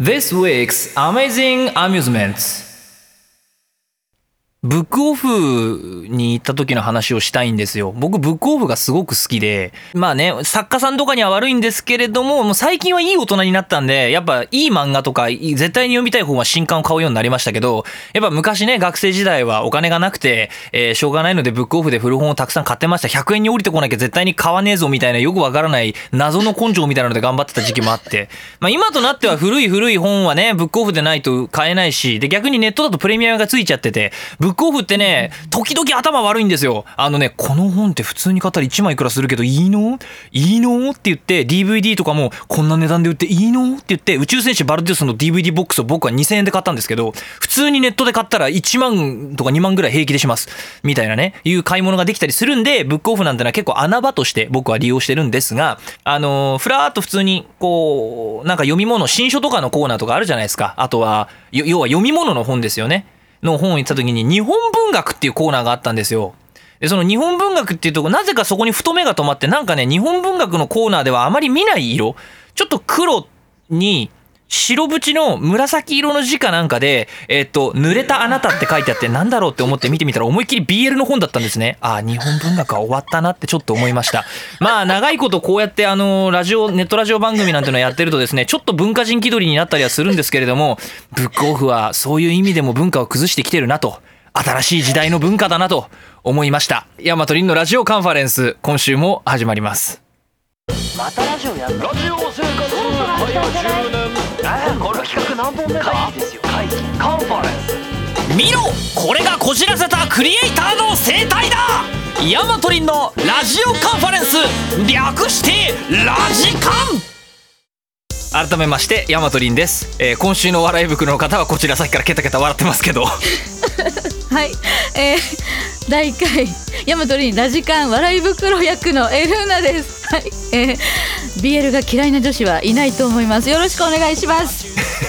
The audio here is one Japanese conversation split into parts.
This week's Amazing Amusements ブックオフに行った時の話をしたいんですよ。僕、ブックオフがすごく好きで、まあね、作家さんとかには悪いんですけれども、もう最近はいい大人になったんで、やっぱいい漫画とか、絶対に読みたい本は新刊を買うようになりましたけど、やっぱ昔ね、学生時代はお金がなくて、えー、しょうがないのでブックオフで古本をたくさん買ってました。100円に降りてこなきゃ絶対に買わねえぞみたいなよくわからない謎の根性みたいなので頑張ってた時期もあって、まあ今となっては古い古い本はね、ブックオフでないと買えないし、で逆にネットだとプレミアムがついちゃってて、ブッックオフってね、時々頭悪いんですよ。あのね、この本って普通に買ったら1枚いくらするけどいいの？いいの？って言って、DVD とかもこんな値段で売っていいの？って言って、宇宙戦士バルデュスの DVD ボックスを僕は2000円で買ったんですけど、普通にネットで買ったら1万とか2万ぐらい平気でします。みたいなね、いう買い物ができたりするんで、ブックオフなんてのは結構穴場として僕は利用してるんですが、あのー、ふらーっと普通に、こう、なんか読み物、新書とかのコーナーとかあるじゃないですか。あとは、要は読み物の本ですよね。の本を言った時に日本文学っていうコーナーがあったんですよ。で、その日本文学っていうとこ、なぜかそこに太目が止まって、なんかね、日本文学のコーナーではあまり見ない色、ちょっと黒に、白縁の紫色の字かなんかで、えっ、と、濡れたあなたって書いてあって、なんだろうって思って見てみたら、思いっきり BL の本だったんですね。ああ、日本文学は終わったなってちょっと思いました。まあ、長いことこうやって、あの、ラジオ、ネットラジオ番組なんてのやってるとですね、ちょっと文化人気取りになったりはするんですけれども、ブックオフはそういう意味でも文化を崩してきてるなと。新しい時代の文化だなと思いました。ヤマトリンのラジオカンファレンス、今週も始まります。またラジオやるラジオ生活この企画何本目か会議ですよ会議カンファレンス見ろこれがこじらせたクリエイターの生態だヤマトリンのラジオカンファレンス。略してラジカ。ン改めましてヤマトリンです、えー、今週の笑い袋の方はこちらさっきからケタケタ笑ってますけど。はい、えー、第1回ヤマトリンラジカン笑い袋役のエルーナです。はい、えー、BL が嫌いな女子はいないと思います。よろしくお願いします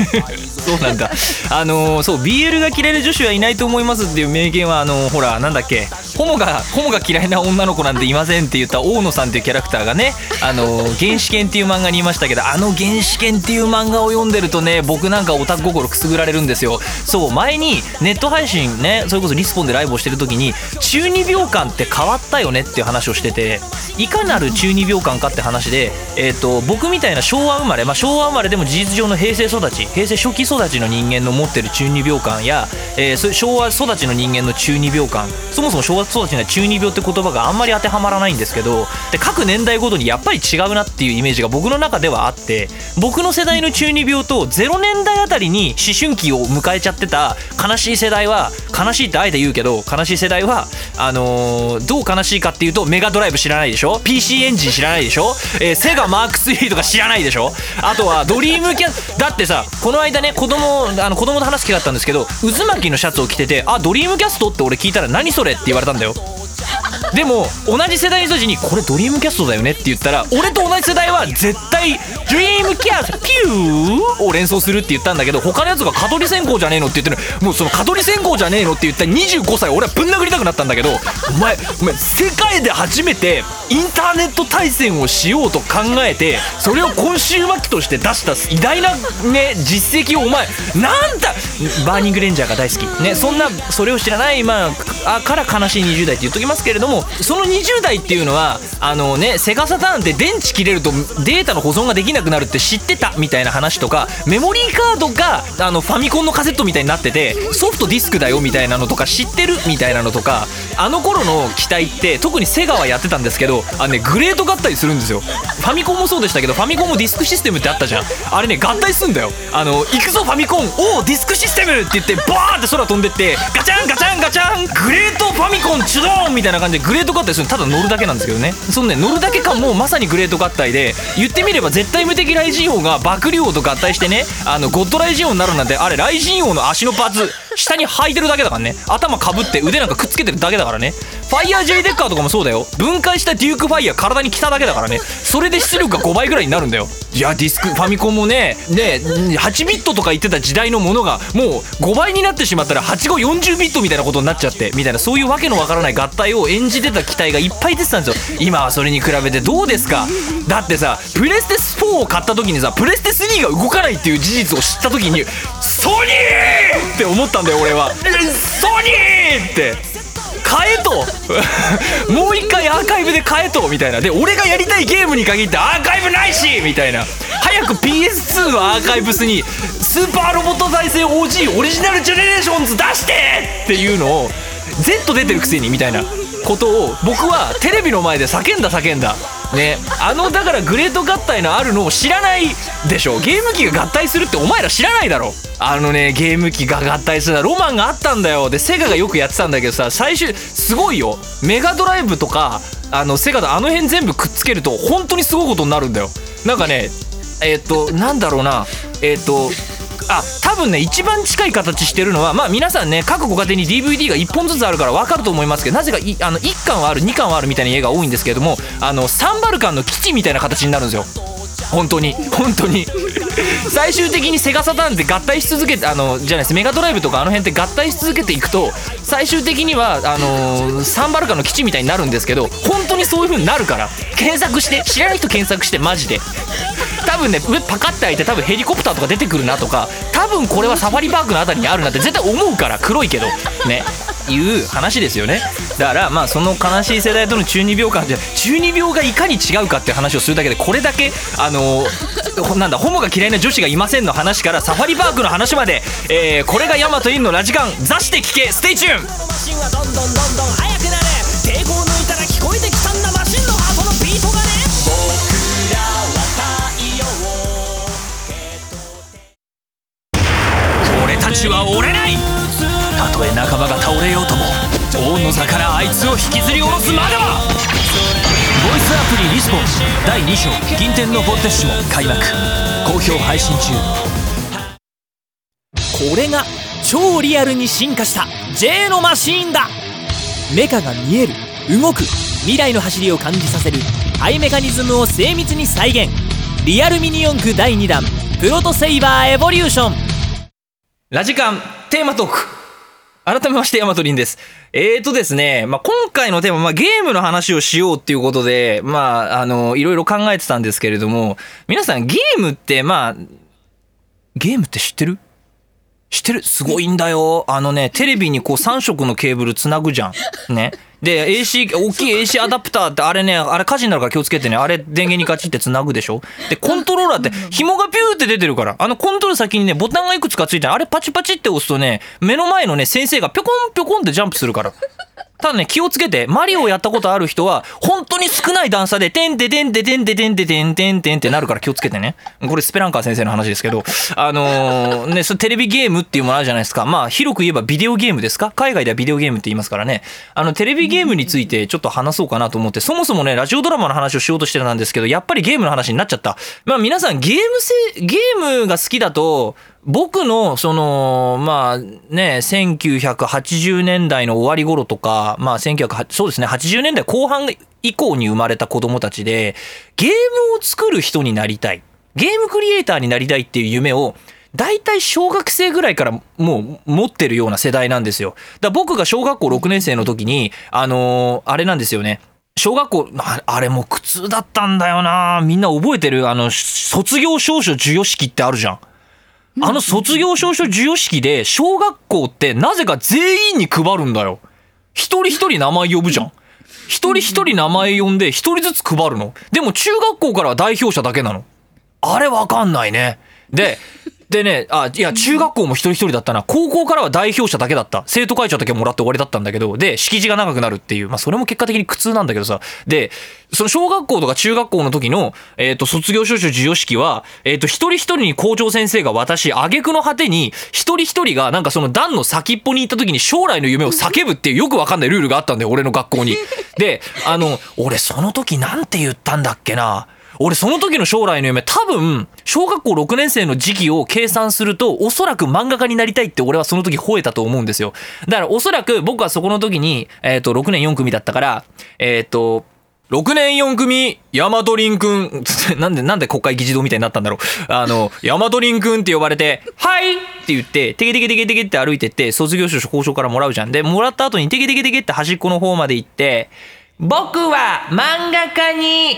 そうなんだ。あの、そう BL が嫌いな女子はいないと思いますっていう名言はあの、ほらなんだっけ。ホモがホモが嫌いな女の子なんていませんって言った大野さんっていうキャラクターがねあの、原始圏っていう漫画にいましたけどあの原始圏っていう漫画を読んでるとね僕なんかオタク心くすぐられるんですよ。そう前にネット配信ねそれこそリスポンでライブをしてる時に中二病感って変わったよねっていう話をしてていかなる中二病感かって話で、えーと、僕みたいな昭和生まれ、まあ、昭和生まれでも事実上の平成育ち平成初期育ちの人間の持ってる中二病感や、えー、昭和育ちの人間の中二病感そもそも昭和育ちには中二病って言葉があんまり当てはまらないんですけどで各年代ごとにやっぱり違うなっていうイメージが僕の中ではあって僕の世代の中二病と0年代あたりに思春期を迎えちゃってた悲しい世代は悲しいってあえて言うけど悲しい世代はあのー、どう悲しいかっていうとメガドライブ知らないでしょ？PC エンジン知らないでしょ、えー、セガマーク3とか知らないでしょ？あとはドリームキャだってさこの間ね子供あの子供の話す気だったんですけど渦巻きのシャツを着てて「あドリームキャスト?」って俺聞いたら「何それ?」って言われたんだよでも同じ世代の人たちに「これドリームキャストだよね」って言ったら俺と同じ世代は絶対「ドリームキャストピュー」を連想するって言ったんだけど他のやつが「蚊取り線香じゃねえの?」って言ってるもうその「蚊取り線香じゃねえの?」って言った25歳俺はぶん殴りたくなったんだけどお前お前世界で初めてインターネット対戦をしようと考えてそれを今週末として出した偉大なね実績をお前なんだバーニングレンジャーが大好きねそんなそれを知らないまあから悲しい20代って言っときますけれどもその20代っていうのはあのねセガサターンって電池切れるとデータの保存ができなくなるって知ってたみたいな話とかメモリーカードがあのファミコンのカセットみたいになっててソフトディスクだよみたいなのとか知ってるみたいなのとかあの頃の機体って特にセガはやってたんですけどあのねグレード合体するんですよ。ファミコンもそうでしたけどファミコンもディスクシステムってあったじゃん。あれね合体するんだよ。あの行くぞファミコン。おおディスクシステムって言ってバーって空飛んでってガチャンガチャンガチャングレートファミコンチュドーンみたいな感じでグレート合体するただ乗るだけなんですけどね。そのね乗るだけ感もまさにグレート合体で言ってみれば絶対無敵雷神王が爆竜王と合体してねあのゴッドライジン王になるなんてあれ雷神王の足のパーツ下に履いてるだけだからね。頭かぶって腕なんかくっつけてるだけだからね。ファイヤー J デッカーとかもそうだよ。分解したデュークファイヤー体に着ただけだからね。それで出力が5倍ぐらいになるんだよ。いやディスクファミコンもねね8ビットとか言ってた時代のものがもう5倍になってしまったら8540ビットみたいなことになっちゃってみたいなそういうわけのわからない合体を演じてた機体がいっぱい出てたんですよ。今はそれに比べてどうですか？だってさプレステ4を買った時にさプレステ3が動かないっていう事実を知った時にソニーって思ったんだよ俺は。ソニーって。買えと。もう一回アーカイブで買えとみたいな。で俺がやりたいゲームに限ってアーカイブないしみたいな。早く PS2 のアーカイブスにスーパーロボット再生 OG オリジナルジェネレーションズ出してっていうのを Z 出てるくせにみたいなことを僕はテレビの前で叫んだ叫んだ。ねあのだからグレート合体のあるのを知らないでしょ。ゲーム機が合体するってお前ら知らないだろ。あのねゲーム機が合体するロマンがあったんだよ。でセガがよくやってたんだけどさ最終すごいよ。メガドライブとかあのセガのあの辺全部くっつけると本当にすごいことになるんだよ。なんかねえっ、となんだろうな。えっ、とあ多分ね一番近い形してるのはまあ皆さんね各ご家庭に DVD が1本ずつあるから分かると思いますけどなぜかいあの1巻はある2巻はあるみたいな家が多いんですけれどもあのサンバルカンの基地みたいな形になるんですよ。本当に。本当に。最終的にセガサターンって合体し続けてあのじゃないです。メガドライブとかあの辺って合体し続けていくと最終的にはあのーサンバルカンの基地みたいになるんですけど本当にそういう風になるから検索して知らない人検索してマジで。分ね上パカッて開いて多分ヘリコプターとか出てくるなとか多分これはサファリパークのあたりにあるなって絶対思うから黒いけどねいう話ですよね。だからまあその悲しい世代との中二病感じゃ中二病がいかに違うかって話をするだけでこれだけあのほなんだホモが嫌いな女子がいませんの話からサファリパークの話まで、えーこれがヤマトインのラジカン座して聞けステイチューンちは折れない。たとえ仲間が倒れようとも王の座からあいつを引きずり下ろすまでは。ボイスアプリリスボン第2章銀天のフォルテッシュも開幕。好評配信中。これが超リアルに進化した J のマシーンだ。メカが見える動く未来の走りを感じさせるハイメカニズムを精密に再現。リアルミニ四駆第2弾プロトセイバーエボリューション。ラジカンテーマトーク改めましてヤマトリンですえーとですね、まあ、今回のテーマ、まあ、ゲームの話をしようっていうことで、まあ、あの、いろいろ考えてたんですけれども、皆さんゲームって、まあ、ゲームって知ってる？知ってる？すごいんだよ。あのね、テレビにこう3色のケーブルつなぐじゃん。ね。で、AC、大きい AC アダプターってあれね、あれ火事になるから気をつけてね。あれ電源にガチってつなぐでしょで、コントローラーって紐がピューって出てるから。あのコントロール先にね、ボタンがいくつかついてるあれパチパチって押すとね、目の前のね、先生がぴょこんぴょこんってジャンプするから。ただね、気をつけて、マリオをやったことある人は、本当に少ない段差で、てんててんててんててんててんてんてんってなるから気をつけてね。これスペランカー先生の話ですけど、あのーね、そテレビゲームっていうものあるじゃないですか。まあ、広く言えばビデオゲームですか？海外ではビデオゲームって言いますからね。あの、テレビゲームについてちょっと話そうかなと思って、そもそもね、ラジオドラマの話をしようとしてたんですけど、やっぱりゲームの話になっちゃった。まあ、皆さんゲーム性、ゲームが好きだと、僕のそのまあね1980年代の終わり頃とかまあ1980そうですね80年代後半以降に生まれた子供たちでゲームを作る人になりたいゲームクリエイターになりたいっていう夢を大体小学生ぐらいからもう持ってるような世代なんですよ。だ僕が小学校6年生の時にあのーあれなんですよね小学校ああれもう苦痛だったんだよなみんな覚えてるあの卒業証書授与式ってあるじゃん。あの卒業証書授与式で小学校ってなぜか全員に配るんだよ。一人一人名前呼ぶじゃん。一人一人名前呼んで一人ずつ配るの。でも中学校からは代表者だけなの。あれわかんないね。で、でね、あ、いや、中学校も一人一人だったな。高校からは代表者だけだった。生徒会長だけもらって終わりだったんだけど、で、敷地が長くなるっていう、まあ、それも結果的に苦痛なんだけどさ。で、その小学校とか中学校の時の、えっ、と、卒業証書授与式は、えっ、と、一人一人に校長先生が渡し、挙句の果てに、一人一人が、なんかその段の先っぽに行った時に将来の夢を叫ぶっていうよくわかんないルールがあったんだよ、俺の学校に。で、あの、俺その時なんて言ったんだっけな。俺その時の将来の夢多分小学校6年生の時期を計算するとおそらく漫画家になりたいって俺はその時吠えたと思うんですよだからおそらく僕はそこの時に、えー、と6年4組だったからえっ、と6年4組、ヤマトリンくん、なんで、なんで国会議事堂みたいになったんだろう。あの、ヤマトリンくんって呼ばれて、はいって言って、テケテケテケテケって歩いてって、卒業証書交渉からもらうじゃん。で、もらった後にテケテケテケって端っこの方まで行って、僕は漫画家に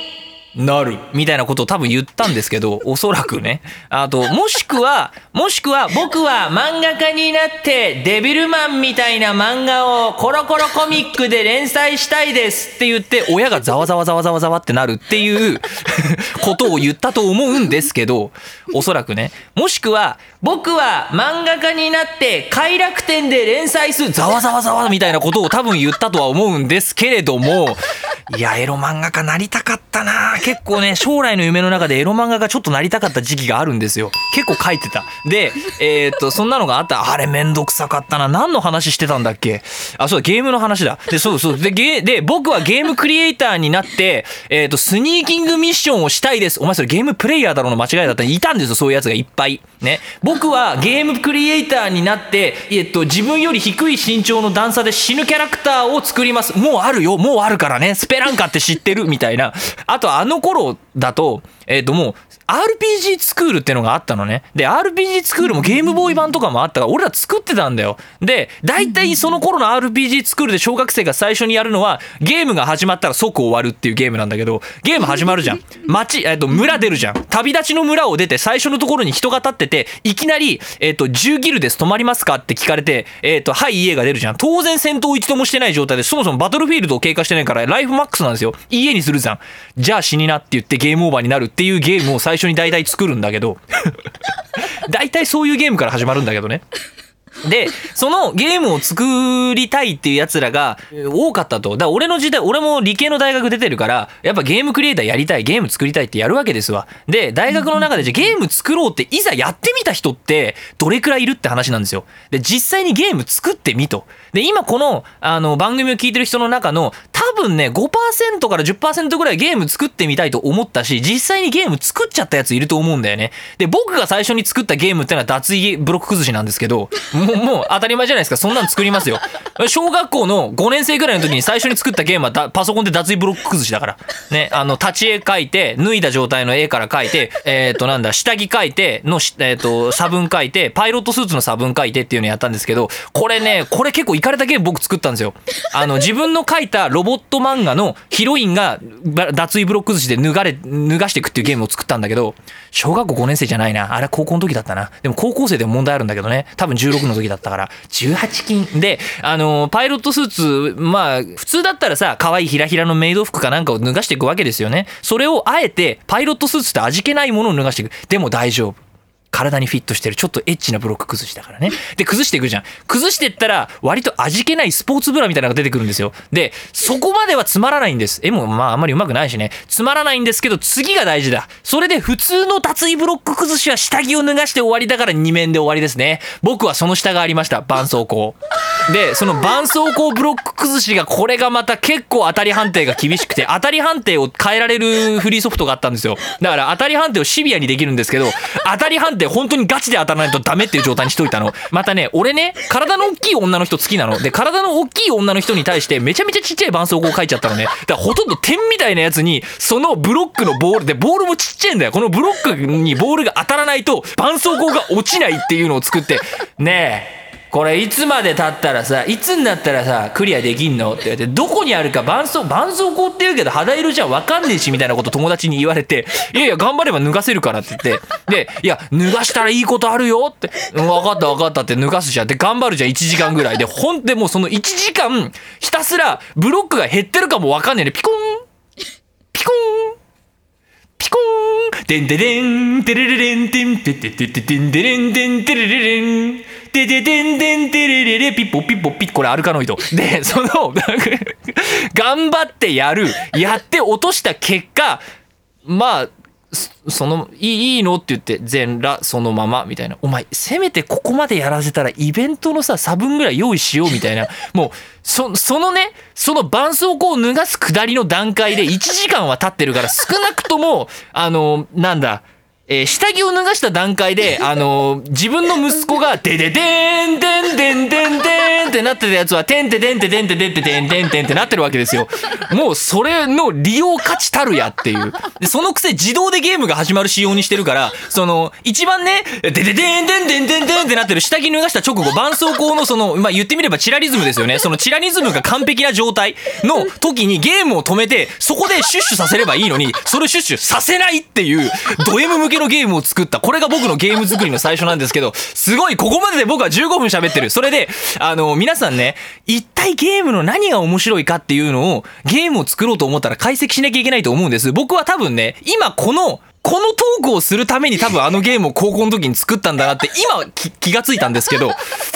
なるみたいなことを多分言ったんですけど、おそらくね。あと、もしくは、もしくは僕は漫画家になってデビルマンみたいな漫画をコロコロコミックで連載したいですって言って、親がざわざわざわざわざわってなるっていう ことを言ったと思うんですけど、おそらくね。もしくは、僕は漫画家になって快楽天で連載するざわざわざわみたいなことを多分言ったとは思うんですけれども、いや、エロ漫画家なりたかったな結構ね、将来の夢の中でエロ漫画家ちょっとなりたかった時期があるんですよ。結構書いてた。で、えーっと、そんなのがあった。あれめんどくさかったな。何の話してたんだっけ？あ、そうだ、ゲームの話だ。で、そうそう。で、ゲで、僕はゲームクリエイターになって、えーっと、スニーキングミッションをしたいです。お前それゲームプレイヤーだろうの間違いだったいたんですよ、そういうやつがいっぱい。ね。僕はゲームクリエイターになって、えっと、自分より低い身長の段差で死ぬキャラクターを作ります。もうあるよ、もうあるからね。スペランカって知ってる？みたいな。あと、あのの頃だと、えっと、もう、RPG スクールってのがあったのね。で、RPG スクールもゲームボーイ版とかもあったから、俺ら作ってたんだよ。で、大体その頃の RPG スクールで小学生が最初にやるのは、ゲームが始まったら即終わるっていうゲームなんだけど、ゲーム始まるじゃん。街、えっと、村出るじゃん。旅立ちの村を出て、最初のところに人が立ってて、いきなり、えっと、10ギルです、止まりますかって聞かれて、えっと、はい、家が出るじゃん。当然戦闘を一度もしてない状態で、そもそもバトルフィールドを経過してないから、ライフマックスなんですよ。家にするじゃん。じゃあ死になって言ってゲームオーバーになるっていうゲームを最初に大体作るんだけど、大体そういうゲームから始まるんだけどね。で、そのゲームを作りたいっていう奴らが多かったと。だから俺の時代、俺も理系の大学出てるから、やっぱゲームクリエイターやりたい、ゲーム作りたいってやるわけですわ。で、大学の中でじゃゲーム作ろうっていざやってみた人ってどれくらいいるって話なんですよ。で、実際にゲーム作ってみと。で、今この、あの、番組を聞いてる人の中の多分ね、5%から10%ぐらいゲーム作ってみたいと思ったし、実際にゲーム作っちゃったやついると思うんだよね。で、僕が最初に作ったゲームってのは脱衣ブロック崩しなんですけど、もう、もう当たり前じゃないですか。そんなの作りますよ。小学校の5年生ぐらいの時に最初に作ったゲームはパソコンで脱衣ブロック崩しだから。ね、あの、立ち絵描いて、脱いだ状態の絵から描いて、えっ、と、なんだ、下着描いて、の、えっ、と、差分描いて、パイロットスーツの差分描いてっていうのやったんですけど、これね、これ結構イカれたゲーム僕作ったんですよ。あの、自分の描いたロボット漫画のヒロインが脱衣ブロック崩しで脱がれ、脱がしていくっていうゲームを作ったんだけど、小学校5年生じゃないな。あれ高校の時だったな。でも高校生でも問題あるんだけどね。多分16の時だったから。18金で、あの、パイロットスーツ、まあ、普通だったらさ、可愛いひらひらのメイド服かなんかを脱がしていくわけですよね。それをあえて、パイロットスーツって味気ないものを脱がしていく。でも大丈夫。体にフィットしてるちょっとエッチなブロック崩しだからね。で、崩していくじゃん。崩してったら、割と味気ないスポーツブラみたいなのが出てくるんですよ。で、そこまではつまらないんです。絵もまああんまり上手くないしね。つまらないんですけど、次が大事だ。それで普通の脱衣ブロック崩しは下着を脱がして終わりだから2面で終わりですね。僕はその下がありました。絆創膏。で、その絆創膏ブロック崩しが、これがまた結構当たり判定が厳しくて、当たり判定を変えられるフリーソフトがあったんですよ。だから当たり判定をシビアにできるんですけど、当たり判定で本当にガチで当たらないとダメっていう状態にしといたの。またね、俺ね、体の大きい女の人好きなの。で、体の大きい女の人に対してめちゃめちゃちっちゃい絆創膏を書いちゃったのね。だからほとんど点みたいなやつに、そのブロックのボールで、ボールもちっちゃいんだよ。このブロックにボールが当たらないと、絆創膏が落ちないっていうのを作って、ねえ、これいつまで経ったらさいつになったらさクリアできんの？って言われてどこにあるか絆創絆創膏って言うけど肌色じゃ分かんねえしみたいなこと友達に言われていやいや頑張れば脱がせるからって言って。でいや脱がしたらいいことあるよって。うん分かった分かったって脱がすじゃん。で頑張るじゃん1時間ぐらい。でほんでもうその1時間ひたすらブロックが減ってるかも分かんねえね。ピコン。ピコン。ピコーン。てんてれん。てれれれん。てん。てててててん。てれん。てん。てれれれん。てててんてんてれれれピッポピッポピッこれアルカノイドでその頑張ってやるやって落とした結果まあそそのいいいいのって言って全裸そのままみたいなお前せめてここまでやらせたらイベントのさ差分ぐらい用意しようみたいなもうそそのねその絆創膏を脱がす下りの段階で1時間は経ってるから少なくともあのなんだえー下着を脱がした段階で、あのー自分の息子が、でででーん、でんでんでんでんってなってたやつは、てんてでんてでんてでんてでんてんてんってなってるわけですよ。もうそれの利用価値たるやっていう。で、そのくせ自動でゲームが始まる仕様にしてるから、その、一番ね、でででんでんでんでんでんってなってる下着脱がした直後、絆創膏のその、まあ、言ってみればチラリズムですよね。そのチラリズムが完璧な状態の時にゲームを止めて、そこでシュッシュさせればいいのに、それをシュッシュさせないっていう、ド M 向けのゲームを作った。これが僕のゲーム作りの最初なんですけど、すごい、ここまでで僕は15分喋ってる。それで、あの、皆さんね、一体ゲームの何が面白いかっていうのを、ゲームを作ろうと思ったら解析しなきゃいけないと思うんです。僕は多分ね、今この、このトークをするために多分あのゲームを高校の時に作ったんだなって今気がついたんですけど、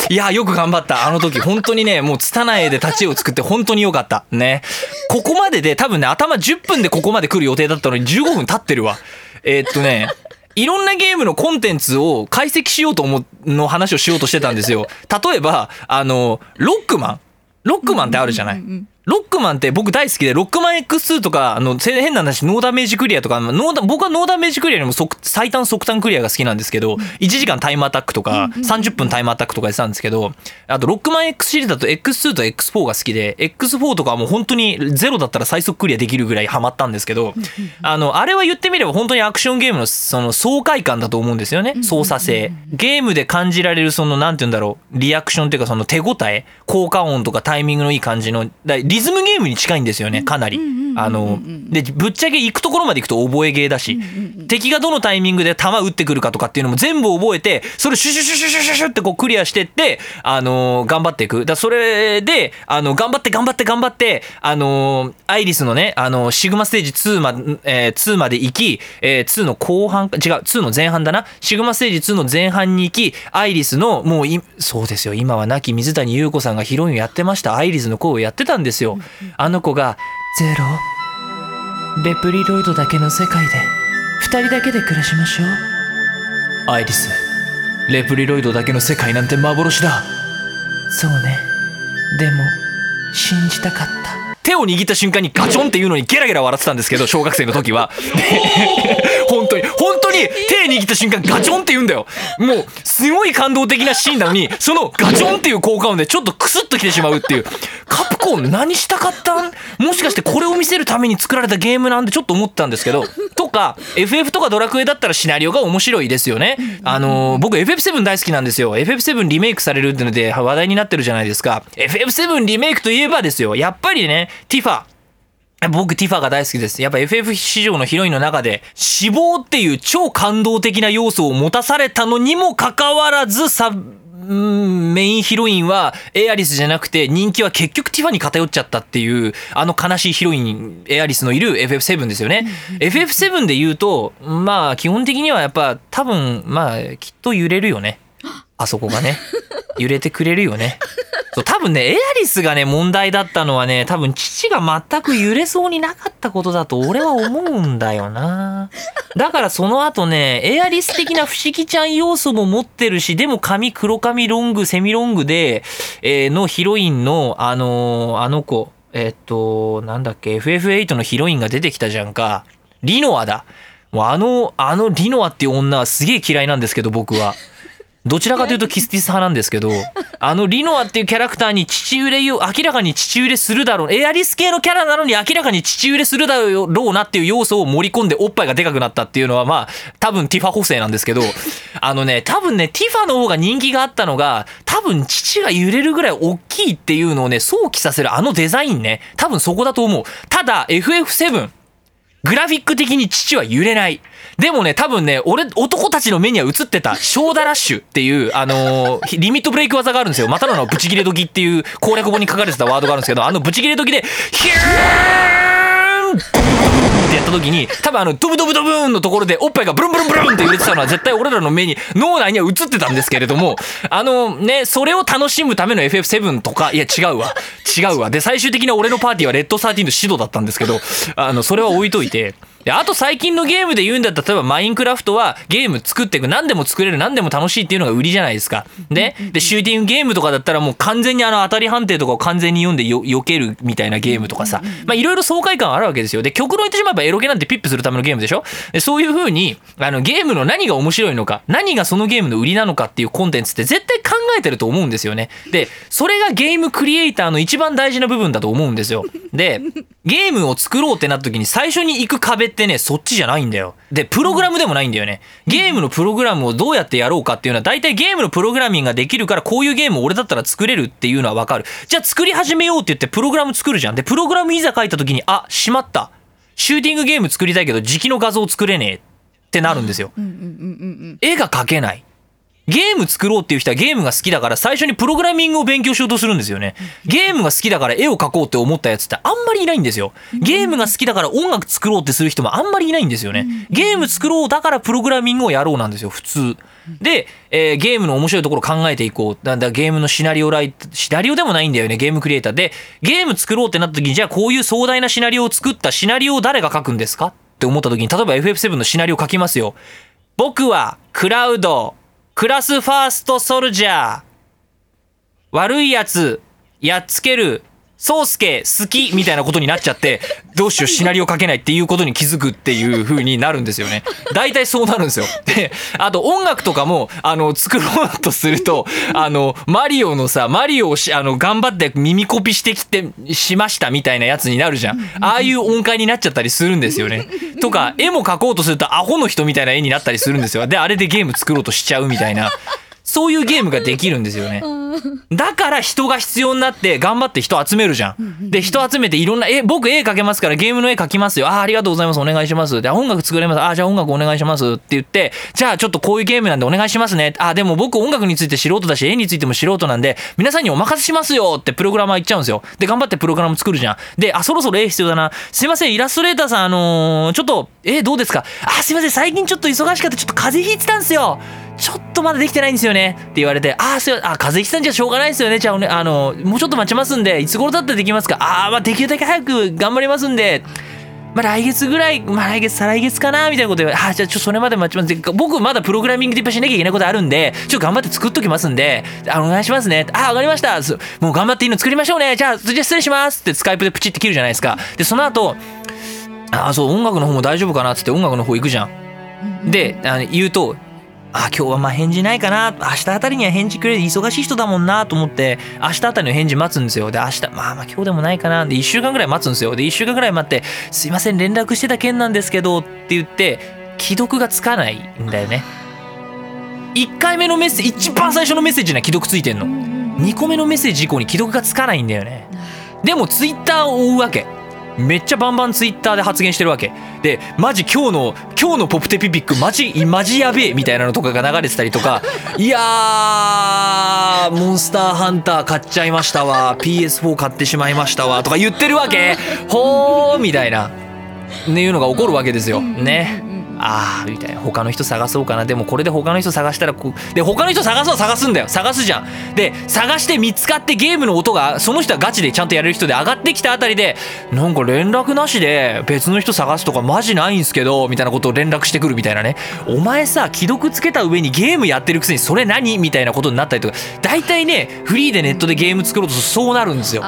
いや、よく頑張った。あの時本当にね、もう拙いで立ち絵を作って本当によかった。ね。ここまでで多分ね、頭10分でここまで来る予定だったのに15分経ってるわ。えーっとね、いろんなゲームのコンテンツを解析しようと思うの話をしようとしてたんですよ。例えば、あの、ロックマン。ロックマンってあるじゃない。ロックマンって僕大好きで、ロックマン X2 とか、あの、せ変な話、ノーダメージクリアとか、ノーダ僕はノーダメージクリアよりも即最短速短クリアが好きなんですけど、1時間タイムアタックとか、30分タイムアタックとかやってたんですけど、あと、ロックマン X シリーズだと X2 と X4 が好きで、X4 とかはもう本当にゼロだったら最速クリアできるぐらいハマったんですけど、あの、あれは言ってみれば本当にアクションゲームのその爽快感だと思うんですよね。操作性。ゲームで感じられるその、なんて言うんだろう、リアクションっていうかその手応え、効果音とかタイミングのいい感じの、だリズムゲームに近いんですよね、かなり。あの、で、ぶっちゃけ行くところまで行くと覚えゲーだし、敵がどのタイミングで弾撃ってくるかとかっていうのも全部覚えて、それをシュシュシュシュシュシュシュってこうクリアしてって、あの、頑張っていく。だそれで、あの、頑張って頑張って頑張って、あの、アイリスのね、あの、シグマステージ2ま,、えー2まで行き、えー2の後半か、違う、2の前半だな。シグマステージ2の前半に行き、アイリスの、もうい、そうですよ、今は亡き水谷優子さんがヒロインをやってました。アイリスの声をやってたんですよ。あの子が、ゼロ、レプリロイドだけの世界で、二人だけで暮らしましょう。アイリス、レプリロイドだけの世界なんて幻だ。そうね。でも、信じたかった。手を握った瞬間にガチョンっていうのにゲラゲラ笑ってたんですけど、小学生の時は。本当に、本当に手握った瞬間ガチョンって言うんだよ。もう、すごい感動的なシーンなのに、そのガチョンっていう効果音でちょっとクスッときてしまうっていう。カプコン何したかったん？もしかしてこれを見せるために作られたゲームなんでちょっと思ったんですけど、とか、FF とかドラクエだったらシナリオが面白いですよね。あのー僕 FF7 大好きなんですよ。FF7 リメイクされるってので話題になってるじゃないですか。FF7 リメイクといえばですよ。やっぱりね、ティファ。僕ティファが大好きです。やっぱ FF 市場のヒロインの中で死亡っていう超感動的な要素を持たされたのにもかかわらずさ、うんメインヒロインはエアリスじゃなくて人気は結局ティファに偏っちゃったっていうあの悲しいヒロインエアリスのいる FF7 ですよね。FF7 で言うとまあ基本的にはやっぱ多分まあきっと揺れるよね。あそこがね。揺れてくれるよね。そう多分ねエアリスがね問題だったのはね多分父が全く揺れそうになかったことだと俺は思うんだよなだからその後ねエアリス的な不思議ちゃん要素も持ってるしでも髪黒髪ロングセミロングで、えーのヒロインのあのーあの子えーっとなんだっけ FF8 のヒロインが出てきたじゃんかリノアだもうあのあのリノアっていう女はすげえ嫌いなんですけど僕は。どちらかというとキスティス派なんですけど、あのリノアっていうキャラクターに父揺れよ、明らかに父揺れするだろう。エアリス系のキャラなのに明らかに父揺れするだろうなっていう要素を盛り込んでおっぱいがでかくなったっていうのはまあ、多分ティファ補正なんですけど、あのね、多分ね、ティファの方が人気があったのが、多分父が揺れるぐらい大きいっていうのをね、想起させるあのデザインね、多分そこだと思う。ただ、FF7、グラフィック的に父は揺れない。でもね、多分ね、俺、男たちの目には映ってた、ショーダラッシュっていう、あのー リミットブレイク技があるんですよ。またの名をブチ切れ時っていう攻略本に書かれてたワードがあるんですけど、あのブチ切れ時で、ヒューンってやった時に、多分あの、ドブドブドブーンのところでおっぱいがブルンブルンブルンって揺れてたのは絶対俺らの目に、脳内には映ってたんですけれども、あのね、それを楽しむための FF7 とか、いや違うわ。違うわ。で、最終的な俺のパーティーはレッド13の指導だったんですけど、あの、それは置いといて、であと最近のゲームで言うんだったら例えばマインクラフトはゲーム作っていく何でも作れる何でも楽しいっていうのが売りじゃないですか。ででシューティングゲームとかだったらもう完全にあの当たり判定とかを完全に読んでよ避けるみたいなゲームとかさまあいろいろ爽快感あるわけですよ。で極論言ってしまえばエロゲなんてピップするためのゲームでしょでそういう風にあのゲームの何が面白いのか何がそのゲームの売りなのかっていうコンテンツって絶対考えてると思うんですよね。でそれがゲームクリエイターの一番大事な部分だと思うんですよ。でゲームを作ろうってなった時に最初に行く壁ってねそっちじゃないんだよ。でプログラムでもないんだよね。ゲームのプログラムをどうやってやろうかっていうのは大体ゲームのプログラミングができるからこういうゲームを俺だったら作れるっていうのはわかる。じゃあ作り始めようって言ってプログラム作るじゃん。でプログラムいざ書いた時にあしまった。シューティングゲーム作りたいけど時期の画像作れねえってなるんですよ。絵が描けない。ゲーム作ろうっていう人はゲームが好きだから最初にプログラミングを勉強しようとするんですよね。ゲームが好きだから絵を描こうって思ったやつってあんまりいないんですよ。ゲームが好きだから音楽作ろうってする人もあんまりいないんですよね。ゲーム作ろうだからプログラミングをやろうなんですよ、普通。で、えーゲームの面白いところを考えていこう。だんだゲームのシナリオライト、シナリオでもないんだよね、ゲームクリエイターで。ゲーム作ろうってなった時に、じゃあこういう壮大なシナリオを作ったシナリオを誰が書くんですかって思った時に、例えば FF7 のシナリオ書きますよ。僕はクラウド、クラスファーストソルジャー、悪いやつ、やっつける、宗介好きみたいなことになっちゃって、どうしようシナリオ書けないっていうことに気づくっていう風になるんですよね。大体そうなるんですよ。で、あと音楽とかも、あの、作ろうとすると、あの、マリオのさ、マリオをし、あの、頑張って耳コピしてきて、しましたみたいなやつになるじゃん。ああいう音階になっちゃったりするんですよね。とか、絵も描こうとするとアホの人みたいな絵になったりするんですよ。で、あれでゲーム作ろうとしちゃうみたいな。そういうゲームができるんですよね。だから人が必要になって頑張って人集めるじゃん。で、人集めていろんな、え、僕絵描けますからゲームの絵描きますよ。あー、ありがとうございます。お願いします。で、音楽作れます。あー、じゃあ音楽お願いしますって言って、じゃあちょっとこういうゲームなんでお願いしますね。あー、でも僕音楽について素人だし、絵についても素人なんで、皆さんにお任せしますよってプログラマー言っちゃうんですよ。で、頑張ってプログラム作るじゃん。で、あ、そろそろ絵必要だな。すいません、イラストレーターさん、あのーちょっと、え、どうですか？あ、すいません、最近ちょっと忙しかった。ちょっと風邪ひいてたんですよ。ちょっとまだできてないんですよねって言われて、あーすいません、あ、風邪ひいてたんじゃしょうがないですよね。じゃあね、あの、もうちょっと待ちますんで、いつ頃だったらできますか？あー、まあできるだけ早く頑張りますんで、まあ来月ぐらい、まあ来月、再来月かなみたいなこと言われて、あ、じゃあちょっとそれまで待ちます。僕まだプログラミングでいっぱいしなきゃいけないことあるんで、ちょっと頑張って作っときますんで、あお願いしますね。あー、わかりました。もう頑張っていいの作りましょうね。じゃあ、じゃあ失礼しますってスカイプでプチって切るじゃないですか。で、その後、あー、そう、音楽の方も大丈夫かなっつって音楽の方行くじゃん。で、あの言うと、あ今日はまあ返事ないかな。明日あたりには返事くれる。忙しい人だもんなと思って明日あたりの返事待つんですよ。で明日まあまあ今日でもないかな。で1週間ぐらい待つんですよ。で1週間ぐらい待って「すいません連絡してた件なんですけど」って言って既読がつかないんだよね。1回目のメッセージ一番最初のメッセージには既読ついてんの。2個目のメッセージ以降に既読がつかないんだよね。でもツイッターを追うわけ。めっちゃバンバンツイッターで発言してるわけ。でマジ今日の今日のポプテピピックマジマジやべえみたいなのとかが流れてたりとか。いやーモンスターハンター買っちゃいましたわ。PS4 買ってしまいましたわ。とか言ってるわけ。ほーみたいな。っていうのが起こるわけですよ。ね。ああみたいな。他の人探そうかな。でもこれで他の人探したらこうで他の人探そう探すんだよ。探すじゃん。で探して見つかってゲームの音がその人はガチでちゃんとやれる人で上がってきたあたりでなんか連絡なしで別の人探すとかマジないんすけどみたいなことを連絡してくるみたいなね。お前さ既読つけた上にゲームやってるくせにそれ何みたいなことになったりとか。大体ねフリーでネットでゲーム作ろうとそうなるんですよ。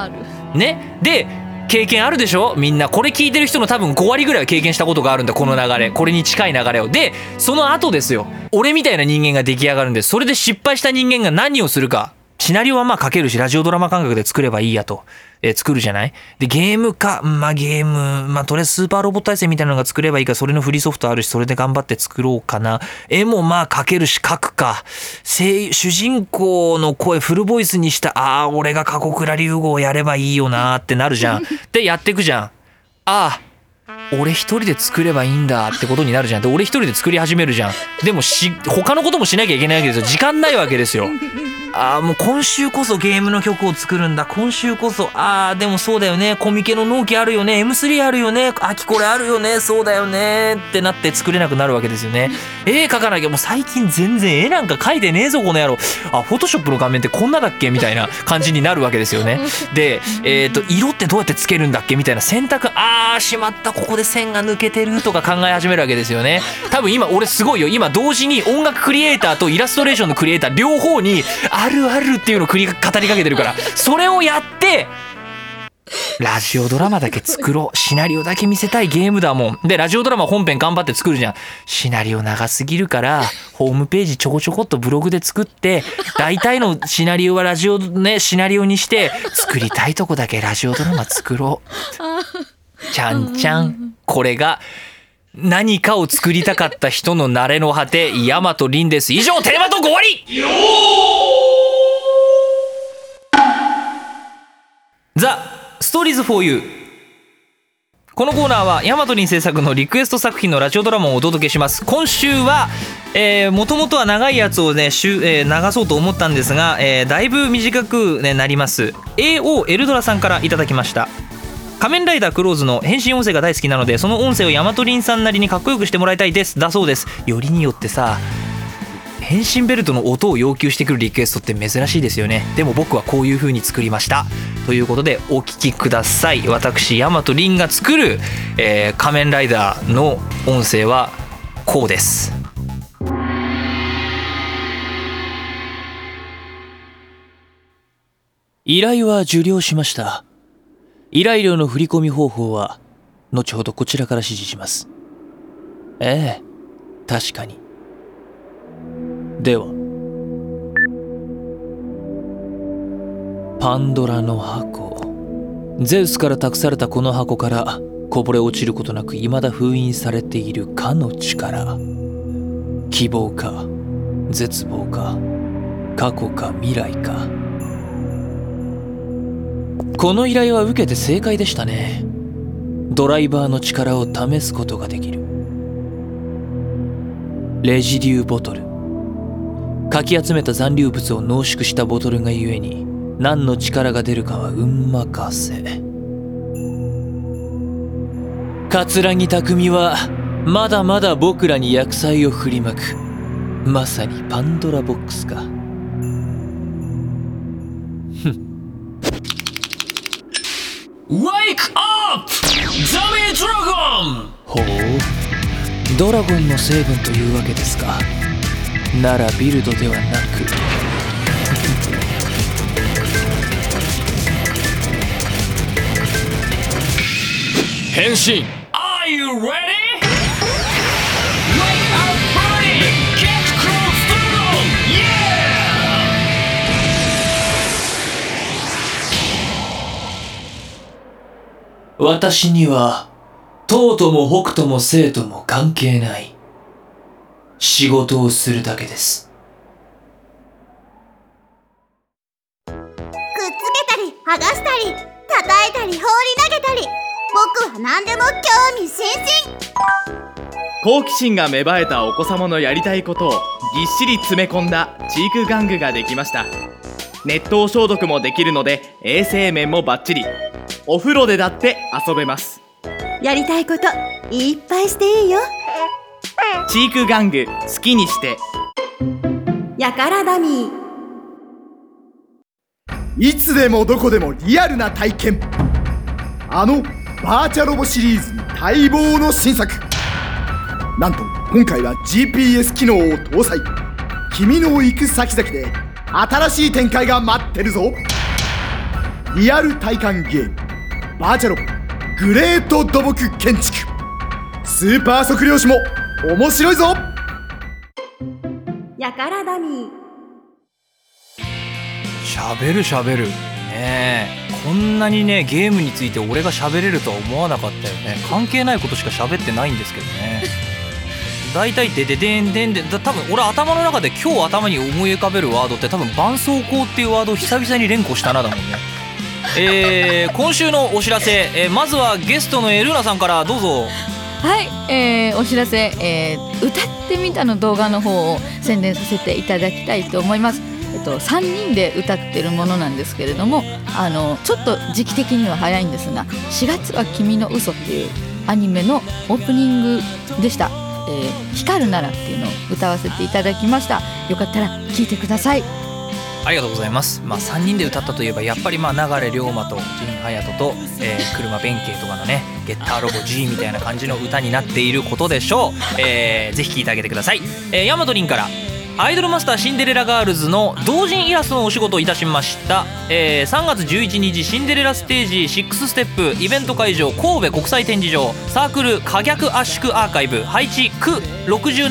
ね。で経験あるでしょ？みんなこれ聞いてる人の多分5割ぐらいは経験したことがあるんだこの流れ。これに近い流れを。でその後ですよ。俺みたいな人間が出来上がるんでそれで失敗した人間が何をするかシナリオはまあ書けるしラジオドラマ感覚で作ればいいやと、えー作るじゃない？でゲームかまあゲームまあとりあえずスーパーロボット対戦みたいなのが作ればいいかそれのフリーソフトあるしそれで頑張って作ろうかな。絵もまあ書けるし書くか。声主人公の声フルボイスにしたああ俺が過酷な竜号をやればいいよなーってなるじゃん。でやっていくじゃん。ああ俺一人で作ればいいんだってことになるじゃん。で俺一人で作り始めるじゃん。でもし他のこともしなきゃいけないわけですよ。時間ないわけですよ。あーもう今週こそゲームの曲を作るんだ。今週こそあーでもそうだよね。コミケの納期あるよね。M3 あるよね。秋これあるよね。そうだよねってなって作れなくなるわけですよね。絵描かなきゃもう最近全然絵なんか描いてねえぞこの野郎。あフォトショップの画面ってこんなだっけ？みたいな感じになるわけですよね。で、えー、と色ってどうやってつけるんだっけ？みたいな選択。あーしまった。ここで線が抜けてるとか考え始めるわけですよね。多分今俺すごいよ。今同時に音楽クリエイターとイラストレーションのクリエイター両方にあるあるっていうのを繰り語りかけてるから。それをやってラジオドラマだけ作ろうシナリオだけ見せたいゲームだもん。でラジオドラマ本編頑張って作るじゃん。シナリオ長すぎるからホームページちょこちょこっとブログで作って大体のシナリオはラジオねシナリオにして作りたいとこだけラジオドラマ作ろう。ちゃんちゃん。これが何かを作りたかった人の成れの果て大和稟です。以上テーマトーク終わり The Stories For You。このコーナーはヤマトリン制作のリクエスト作品のラジオドラマをお届けします。今週はもともとは長いやつをねしゅ、えー流そうと思ったんですが、えーだいぶ短く、ね、なります。AO エルドラさんからいただきました。仮面ライダークローズの変身音声が大好きなのでその音声をヤマトリンさんなりにかっこよくしてもらいたいです。だそうです。よりによってさ変身ベルトの音を要求してくるリクエストって珍しいですよね。でも僕はこういう風に作りました。ということでお聞きください。私ヤマトリンが作る、えー仮面ライダーの音声はこうです。依頼は受領しました。依頼料の振込方法は後ほどこちらから指示します。ええ確かに。では。パンドラの箱。ゼウスから託されたこの箱からこぼれ落ちることなく未だ封印されているかの力。希望か絶望か。過去か未来か。この依頼は受けて正解でしたね。ドライバーの力を試すことができる。レジデューボトル。かき集めた残留物を濃縮したボトルがゆえに何の力が出るかは運任せ。桂木匠はまだまだ僕らに薬剤を振りまく。まさにパンドラボックスか。Wake up! ザメドラゴンほう。ドラゴンの成分というわけですか。ならビルドではなく。変身。Are you ready? 私には東とも北とも西とも関係ない仕事をするだけです。くっつけたり剥がしたり叩いたり放り投げたり僕は何でも興味津々。好奇心が芽生えたお子様のやりたいことをぎっしり詰め込んだチーク玩具ができました熱湯消毒もできるので衛生面もバッチリ。お風呂でだって遊べます。やりたいこといっぱいしていいよ。チーク玩具好きにして。やからダミーいつでもどこでもリアルな体験。あのバーチャロボシリーズに待望の新作。なんと今回は GPS 機能を搭載。君の行く先々で新しい展開が待ってるぞ。リアル体感ゲーム。バーチャロボグレート土木建築。スーパー測量士も面白いぞ。やからダミー喋る喋る。ねえ。こんなにねゲームについて俺が喋れるとは思わなかったよね。関係ないことしか喋ってないんですけどね大体でででんでんで多分俺頭の中で今日頭に思い浮かべるワードって多分絆創膏っていうワードを久々に連呼したなだもんね。えー、今週のお知らせ、えーまずはゲストのエルーナさんからどうぞ。はい、えーお知らせ、えー歌ってみたの動画の方を宣伝させていただきたいと思います。えっと、3人で歌ってるものなんですけれどもあのちょっと時期的には早いんですが「4月は君の嘘っていうアニメのオープニングでした「えー光るなら」っていうのを歌わせていただきましたよかったら聴いてくださいありがとうございます。まあ3人で歌ったといえばやっぱりまあ流龍馬と陣隼人と、えー、車弁慶とかのねゲッターロボ G みたいな感じの歌になっていることでしょう。えー、ぜひ聴いてあげてください。えー、大和凛からアイドルマスターシンデレラガールズの同人イラストのお仕事をいたしました、えー3月11日シンデレラステージ6ステップイベント会場神戸国際展示場サークル可逆圧縮アーカイブ配置区67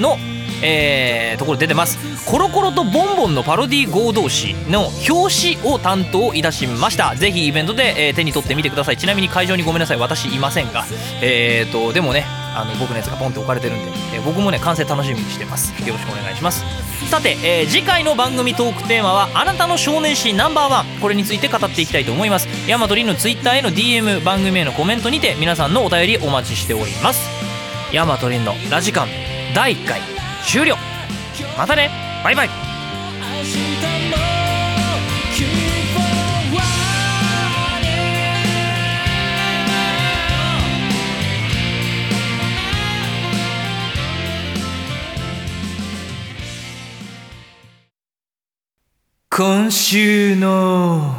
のえーところ出てます。コロコロとボンボンのパロディ合同誌の表紙を担当いたしました。ぜひイベントで、えー手に取ってみてください。ちなみに会場にごめんなさい。私いませんが。えーとでもねあの僕のやつがポンって置かれてるんで、えー僕もね完成楽しみにしてます。よろしくお願いします。さて、えー次回の番組トークテーマはあなたの少年誌ナンバーワン。これについて語っていきたいと思います。ヤマトリンのツイッターへの DM 番組へのコメントにて皆さんのお便りお待ちしております。ヤマトリンのラジカン第1回終了。またね。バイバイ。今週の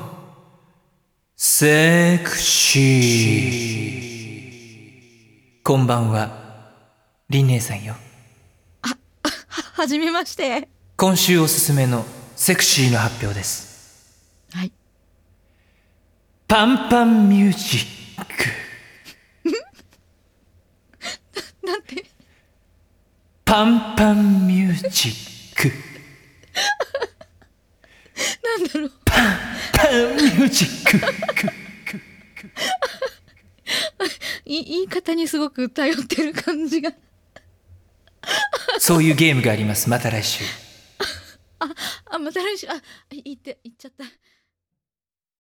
セクシー。こんばんは。リン姉さんよ。ははじめまして。今週おすすめのセクシーの発表です。はい。パンパンミュージック。なんて。パンパンミュージック なんだろう。パンミュージックい言い方にすごく頼ってる感じがそういうゲームがありますまた来週あまた来週あ言って言っちゃった